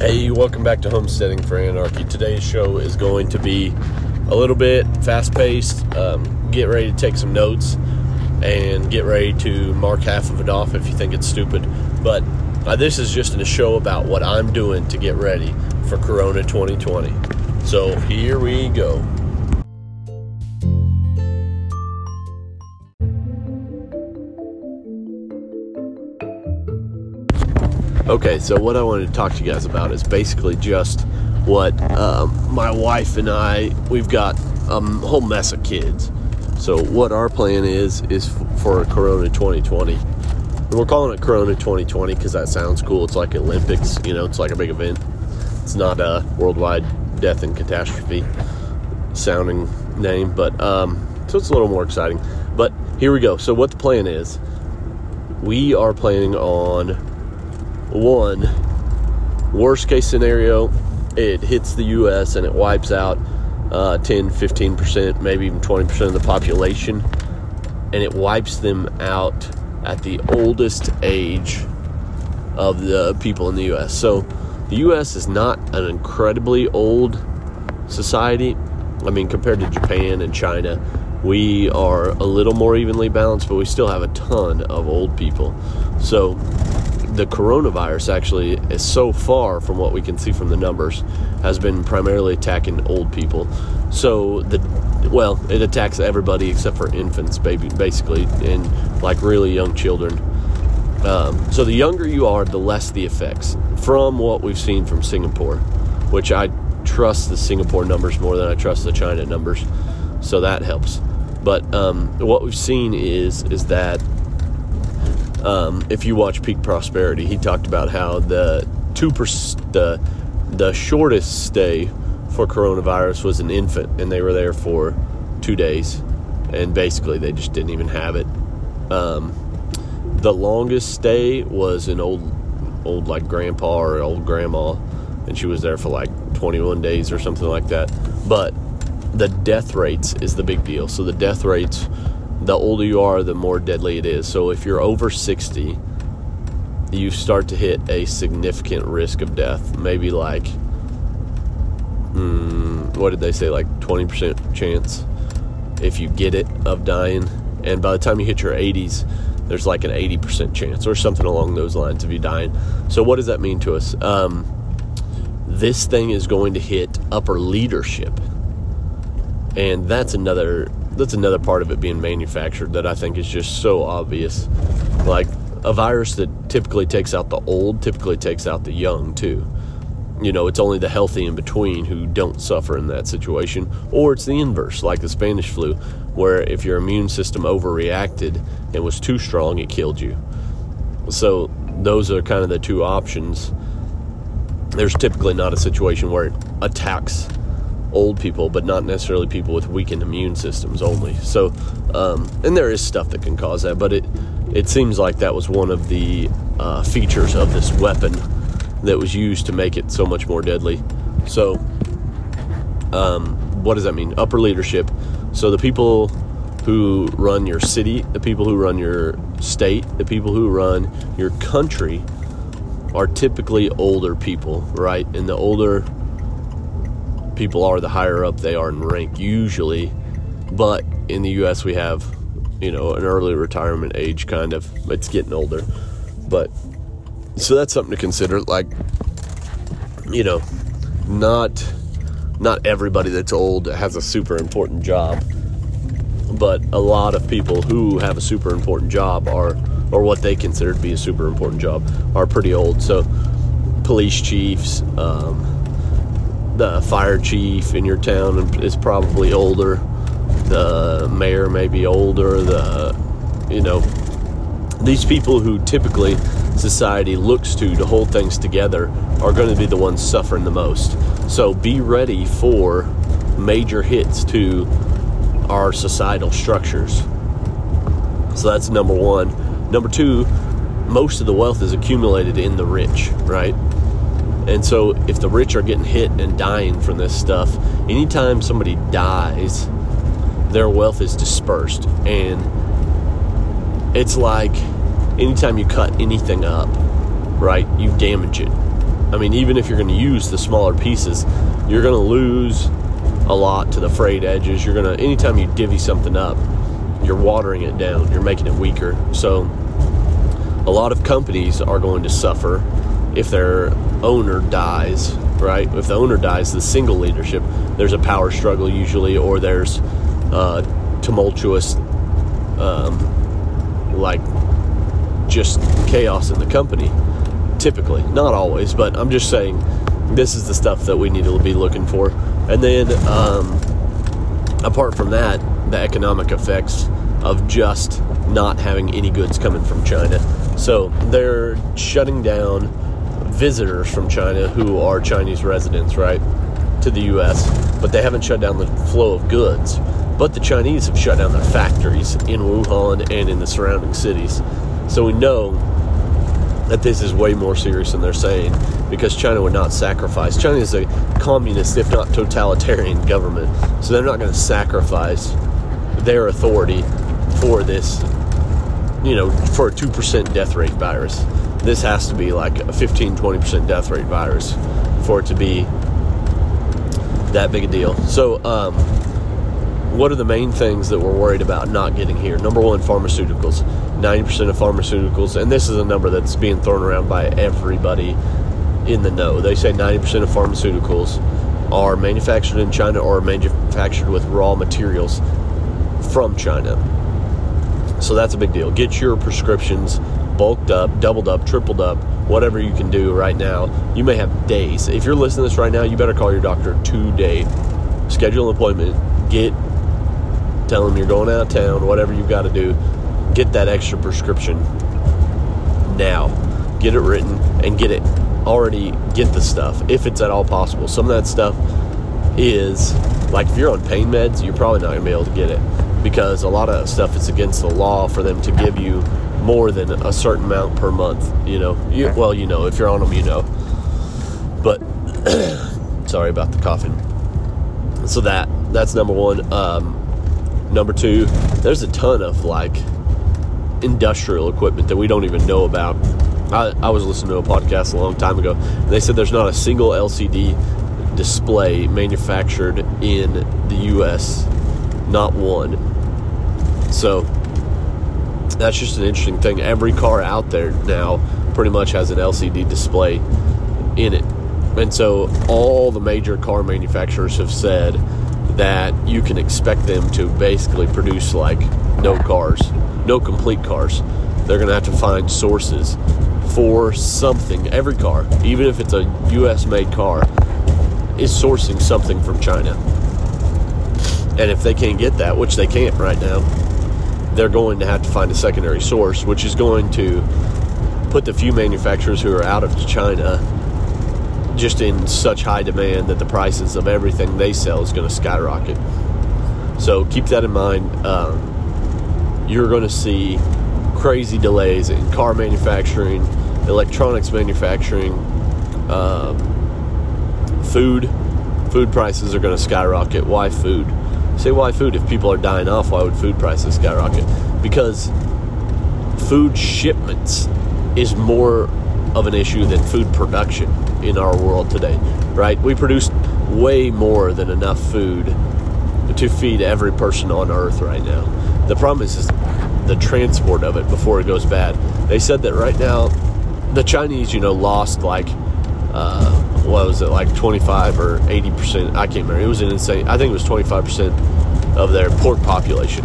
Hey, welcome back to Homesteading for Anarchy. Today's show is going to be a little bit fast paced. Um, get ready to take some notes and get ready to mark half of it off if you think it's stupid. But uh, this is just a show about what I'm doing to get ready for Corona 2020. So here we go. Okay, so what I wanted to talk to you guys about is basically just what um, my wife and I we've got a whole mess of kids. So what our plan is is for a Corona 2020. And we're calling it Corona 2020 because that sounds cool. It's like Olympics, you know, it's like a big event. It's not a worldwide death and catastrophe sounding name, but um, so it's a little more exciting. But here we go. So what the plan is, we are planning on one, worst case scenario, it hits the U.S. and it wipes out uh, 10, 15%, maybe even 20% of the population, and it wipes them out at the oldest age of the people in the U.S. So the U.S. is not an incredibly old society. I mean, compared to Japan and China, we are a little more evenly balanced, but we still have a ton of old people. So the coronavirus actually is so far from what we can see from the numbers has been primarily attacking old people. So the well, it attacks everybody except for infants, baby, basically, and like really young children. Um, so the younger you are, the less the effects. From what we've seen from Singapore, which I trust the Singapore numbers more than I trust the China numbers, so that helps. But um, what we've seen is is that um, if you watch Peak Prosperity, he talked about how the two the the shortest stay for coronavirus was an infant, and they were there for two days, and basically they just didn't even have it. Um, the longest stay was an old old like grandpa or old grandma, and she was there for like 21 days or something like that. But the death rates is the big deal. So the death rates the older you are, the more deadly it is. So if you're over 60, you start to hit a significant risk of death. Maybe like, hmm, what did they say, like 20% chance if you get it of dying. And by the time you hit your 80s, there's like an 80% chance or something along those lines of you dying. So, what does that mean to us? Um, this thing is going to hit upper leadership. And that's another that's another part of it being manufactured that I think is just so obvious. Like a virus that typically takes out the old typically takes out the young too. You know, it's only the healthy in between who don't suffer in that situation, or it's the inverse, like the Spanish flu, where if your immune system overreacted and was too strong, it killed you. So, those are kind of the two options. There's typically not a situation where it attacks old people, but not necessarily people with weakened immune systems only. So, um, and there is stuff that can cause that, but it it seems like that was one of the uh, features of this weapon that was used to make it so much more deadly. So, um, what does that mean? Upper leadership. So the people who run your city, the people who run your state, the people who run your country are typically older people, right? And the older people are, the higher up they are in rank, usually. But in the U.S., we have, you know, an early retirement age kind of. It's getting older. But so that's something to consider. Like, you know, not not everybody that's old has a super important job, but a lot of people who have a super important job are, or what they consider to be a super important job, are pretty old. So, police chiefs, um, the fire chief in your town is probably older. The mayor may be older. The, you know, these people who typically society looks to to hold things together are going to be the ones suffering the most. So be ready for major hits to our societal structures. So that's number one. Number two, most of the wealth is accumulated in the rich, right? And so, if the rich are getting hit and dying from this stuff, anytime somebody dies, their wealth is dispersed. And it's like anytime you cut anything up, right, you damage it. I mean, even if you're going to use the smaller pieces, you're going to lose a lot to the frayed edges. You're going to, anytime you divvy something up, you're watering it down, you're making it weaker. So, a lot of companies are going to suffer if their owner dies, right? If the owner dies, the single leadership, there's a power struggle usually, or there's uh, tumultuous, um, like just chaos in the company. Typically, not always, but I'm just saying this is the stuff that we need to be looking for. And then, um, apart from that, the economic effects of just not having any goods coming from China. So they're shutting down visitors from China who are Chinese residents, right, to the U.S., but they haven't shut down the flow of goods. But the Chinese have shut down their factories in Wuhan and in the surrounding cities. So we know that this is way more serious than they're saying because China would not sacrifice. China is a communist, if not totalitarian government, so they're not going to sacrifice their authority for this, you know, for a 2% death rate virus. This has to be like a 15 20% death rate virus for it to be that big a deal. So, um, what are the main things that we're worried about not getting here? Number one, pharmaceuticals. 90% of pharmaceuticals, and this is a number that's being thrown around by everybody in the know. They say 90% of pharmaceuticals are manufactured in China or manufactured with raw materials from China. So that's a big deal. Get your prescriptions bulked up, doubled up, tripled up, whatever you can do right now. You may have days. If you're listening to this right now, you better call your doctor today. Schedule an appointment. Get tell them you're going out of town, whatever you've got to do. Get that extra prescription now. Get it written and get it already get the stuff if it's at all possible. Some of that stuff is like if you're on pain meds, you're probably not going to be able to get it because a lot of stuff is against the law for them to give you more than a certain amount per month. You know, you, well, you know, if you're on them, you know. But sorry about the coughing. So that that's number one. Um, number two, there's a ton of like industrial equipment that we don't even know about. I, I was listening to a podcast a long time ago. And they said there's not a single LCD display manufactured in the U.S. Not one. So that's just an interesting thing. Every car out there now pretty much has an LCD display in it. And so all the major car manufacturers have said that you can expect them to basically produce like no cars, no complete cars. They're going to have to find sources for something. Every car, even if it's a US made car, is sourcing something from China. And if they can't get that, which they can't right now, they're going to have to find a secondary source, which is going to put the few manufacturers who are out of China just in such high demand that the prices of everything they sell is going to skyrocket. So keep that in mind. Um, you're going to see crazy delays in car manufacturing, electronics manufacturing, um, food. Food prices are going to skyrocket. Why food? Say why food? If people are dying off, why would food prices skyrocket? Because food shipments is more of an issue than food production in our world today, right? We produce way more than enough food to feed every person on earth right now. The problem is, is the transport of it before it goes bad. They said that right now, the Chinese, you know, lost like, uh, what was it, like 25 or 80%? I can't remember. It was an insane, I think it was 25% of their pork population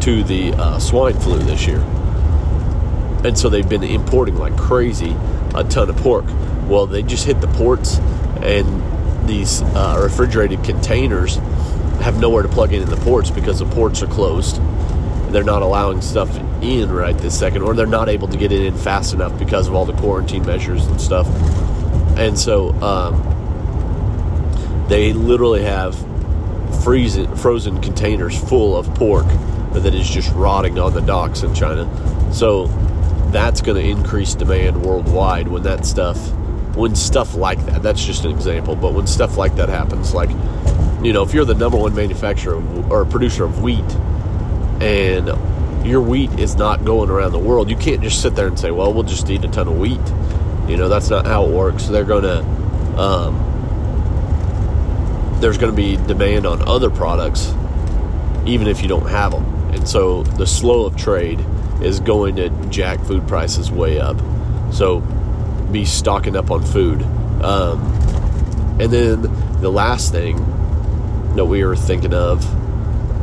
to the uh, swine flu this year. And so they've been importing like crazy a ton of pork. Well, they just hit the ports, and these uh, refrigerated containers have nowhere to plug in in the ports because the ports are closed. They're not allowing stuff in right this second, or they're not able to get it in fast enough because of all the quarantine measures and stuff. And so um, they literally have freezing, frozen containers full of pork that is just rotting on the docks in China. So that's going to increase demand worldwide when that stuff when stuff like that that's just an example but when stuff like that happens like you know if you're the number one manufacturer of, or producer of wheat and your wheat is not going around the world you can't just sit there and say well we'll just eat a ton of wheat You know, that's not how it works. They're going to, um, there's going to be demand on other products, even if you don't have them. And so the slow of trade is going to jack food prices way up. So be stocking up on food. Um, and then the last thing that we were thinking of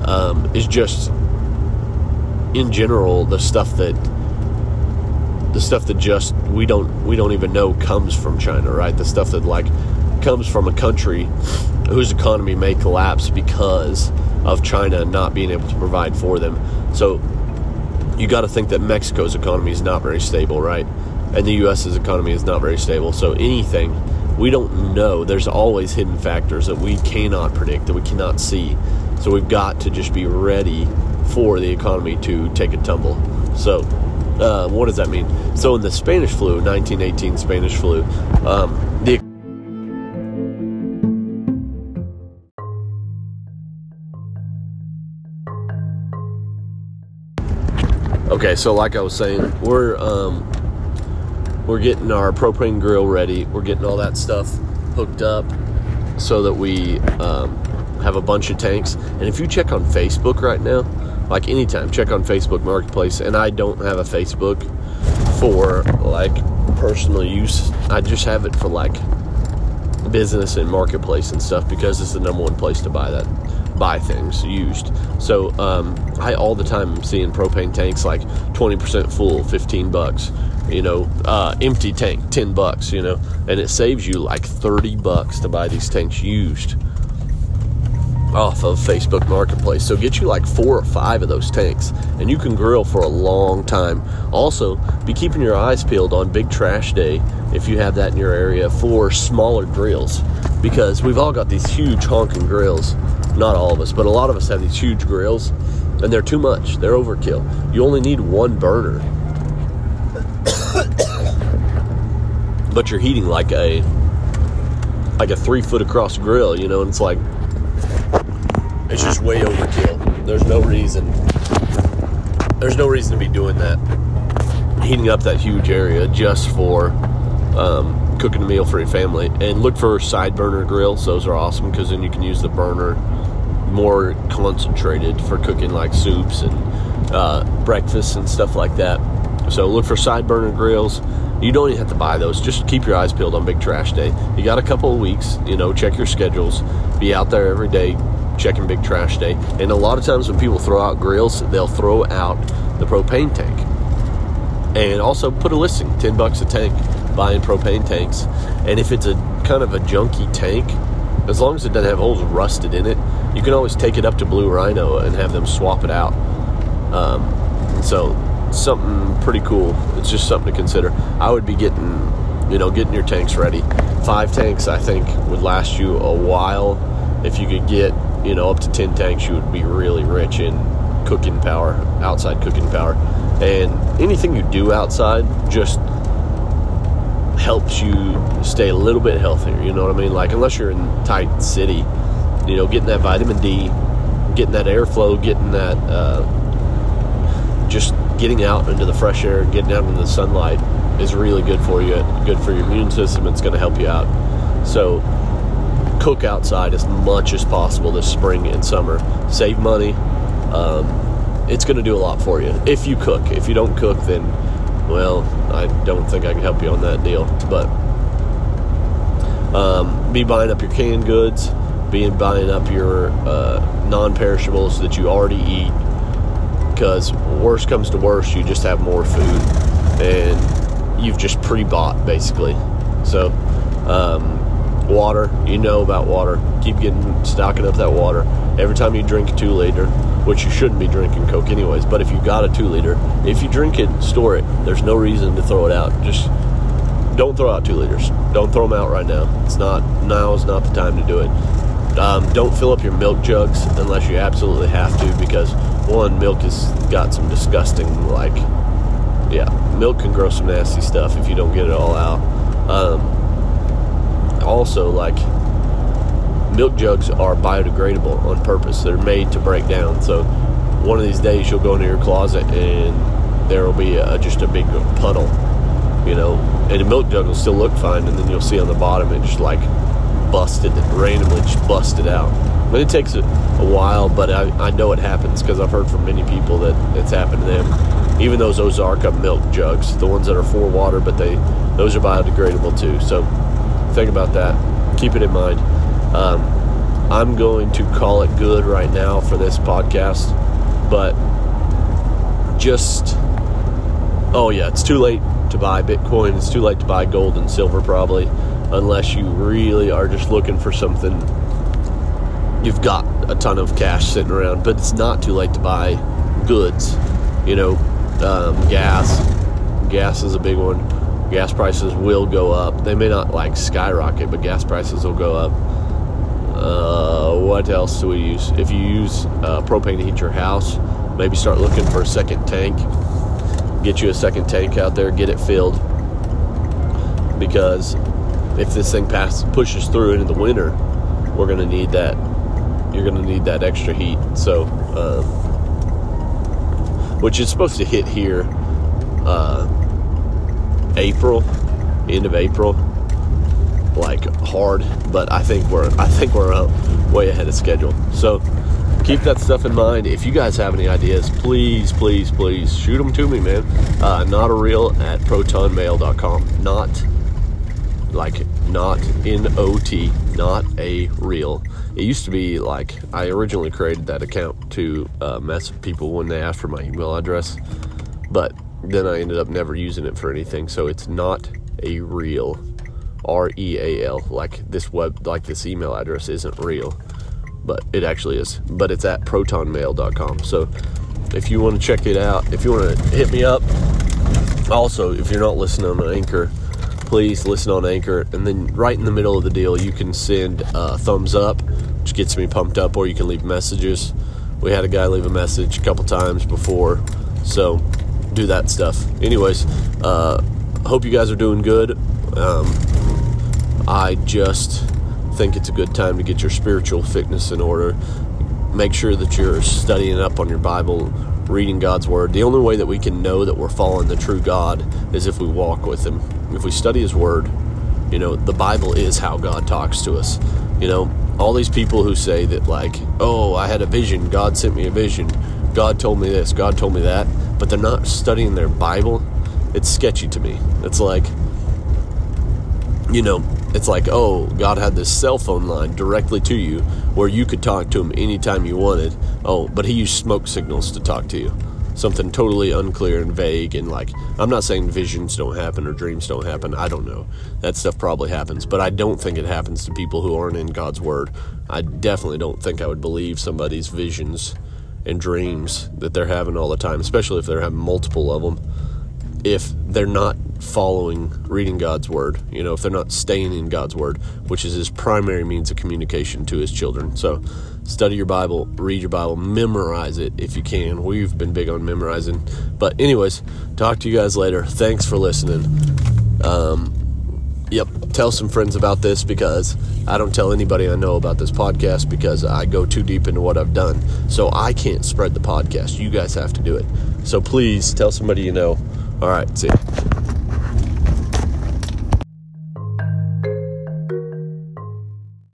um, is just in general the stuff that the stuff that just we don't we don't even know comes from China, right? The stuff that like comes from a country whose economy may collapse because of China not being able to provide for them. So you got to think that Mexico's economy is not very stable, right? And the U.S.'s economy is not very stable. So anything we don't know. There's always hidden factors that we cannot predict, that we cannot see. So we've got to just be ready for the economy to take a tumble. So, uh, what does that mean? So, in the Spanish flu, 1918 Spanish flu, um, the Okay, so like I was saying, we're um, we're getting our propane grill ready. We're getting all that stuff hooked up so that we um, have a bunch of tanks. And if you check on Facebook right now, like anytime, check on Facebook Marketplace. And I don't have a Facebook for like personal use. I just have it for like business and marketplace and stuff because it's the number one place to buy that buy things used. So um, I all the time am seeing propane tanks like 20% full, 15 bucks. You know, uh, empty tank, 10 bucks. You know, and it saves you like 30 bucks to buy these tanks used off of Facebook Marketplace. So get you like four or five of those tanks, and you can grill for a long time. Also, be keeping your eyes peeled on Big Trash Day if you have that in your area for smaller grills, because we've all got these huge honking grills not all of us, but a lot of us have these huge grills, and they're too much. They're overkill. You only need one burner, but you're heating like a like a three foot across grill, you know, and it's like it's just way overkill. There's no reason. There's no reason to be doing that. Heating up that huge area just for um, cooking a meal for your family. And look for side burner grills. Those are awesome because then you can use the burner more concentrated for cooking like soups and uh, breakfasts and stuff like that. So look for side burner grills. You don't even have to buy those. Just keep your eyes peeled on Big Trash Day. You got a couple of weeks, you know, check your schedules. Be out there every day checking Big Trash Day. And a lot of times when people throw out grills, they'll throw out the propane tank. And also put a listing, 10 bucks a tank, buying propane tanks. And if it's a kind of a junky tank, as long as it doesn't have holes rusted in it, you can always take it up to Blue Rhino and have them swap it out. Um, so something pretty cool. It's just something to consider. I would be getting, you know, getting your tanks ready. Five tanks, I think, would last you a while. If you could get, you know, up to ten tanks, you would be really rich in cooking power, outside cooking power, and anything you do outside just helps you stay a little bit healthier. You know what I mean? Like unless you're in tight city, you know, getting that vitamin D, getting that airflow, getting that, uh, just getting out into the fresh air, getting out into the sunlight is really good for you. Good for your immune system. It's going to help you out. So cook outside as much as possible this spring and summer. Save money. Um, it's going to do a lot for you if you cook. If you don't cook, then well, I don't think I can help you on that deal. But um, be buying up your canned goods be buying up your uh, non-perishables that you already eat because worst comes to worst you just have more food and you've just pre-bought basically so um, water. You know about water. Keep getting stocking up that water. Every time you drink a two liter which you shouldn't be drinking coke anyways but if you got a two liter if you drink it store it there's no reason to throw it out. Just don't throw out two liters don't throw them out right now. It's not now is not the time to do it. Um, don't fill up your milk jugs unless you absolutely have to because one, milk has got some disgusting, like, yeah, milk can grow some nasty stuff if you don't get it all out. Um, also, like, milk jugs are biodegradable on purpose. They're made to break down. So one of these days you'll go into your closet and there will be a, just a big puddle you know, and the milk jug will still look fine, and then you'll see on the bottom it just like busted, randomly just busted out. But it takes a, a while, but I, I know it happens because I've heard from many people that it's happened to them. Even those Ozarka milk jugs, the ones that are for water, but they those are biodegradable too. So think about that. Keep it in mind. Um, I'm going to call it good right now for this podcast, but just oh yeah, it's too late to buy Bitcoin. It's too late to buy gold and silver probably, unless you really are just looking for something. You've got a ton of cash sitting around, but it's not too late to buy goods. You know, um, gas. Gas is a big one. Gas prices will go up. They may not like skyrocket, but gas prices will go up. Uh, what else do we use? If you use uh, propane to heat your house, maybe start looking for a second tank. Get you a second tank out there, get it filled. Because if this thing passes, pushes through into the winter, we're going to need that. You're going to need that extra heat. So, um, which is supposed to hit here uh, April, end of April like hard, but I think we're I think we're uh, way ahead of schedule. So keep that stuff in mind. If you guys have any ideas, please, please, please shoot them to me, man. Uh, not a real at protonmail.com. Not like not N O T, not a real. It used to be like I originally created that account to uh, mess with people when they asked for my email address, but then I ended up never using it for anything. So it's not a real R E A L. Like this web, like this email address isn't real, but it actually is. But it's at protonmail.com. So if you want to check it out, if you want to hit me up, also if you're not listening on Anchor, please listen on Anchor. And then right in the middle of the deal, you can send a thumbs up, which gets me pumped up, or you can leave messages. We had a guy leave a message a couple times before, so do that stuff. Anyways, uh, hope you guys are doing good. Um, I just think it's a good time to get your spiritual fitness in order. Make sure that you're studying up on your Bible, reading God's Word. The only way that we can know that we're following the true God is if we walk with Him. If we study His Word, you know, the Bible is how God talks to us. You know, all these people who say that, like, oh, I had a vision, God sent me a vision, God told me this, God told me that, but they're not studying their Bible, it's sketchy to me. It's like, you know, it's like, oh, God had this cell phone line directly to you where you could talk to him anytime you wanted. Oh, but he used smoke signals to talk to you. Something totally unclear and vague. And like, I'm not saying visions don't happen or dreams don't happen. I don't know. That stuff probably happens. But I don't think it happens to people who aren't in God's Word. I definitely don't think I would believe somebody's visions and dreams that they're having all the time, especially if they're having multiple of them if they're not following reading God's word, you know, if they're not staying in God's word, which is his primary means of communication to his children. So study your Bible, read your Bible, memorize it if you can. We've been big on memorizing. But, anyways, talk to you guys later. Thanks for listening. Um, yep, tell some friends about this because I don't tell anybody I know about this podcast because I go too deep into what I've done. So I can't spread the podcast. You guys have to do it. So please tell somebody you know. All right, see ya.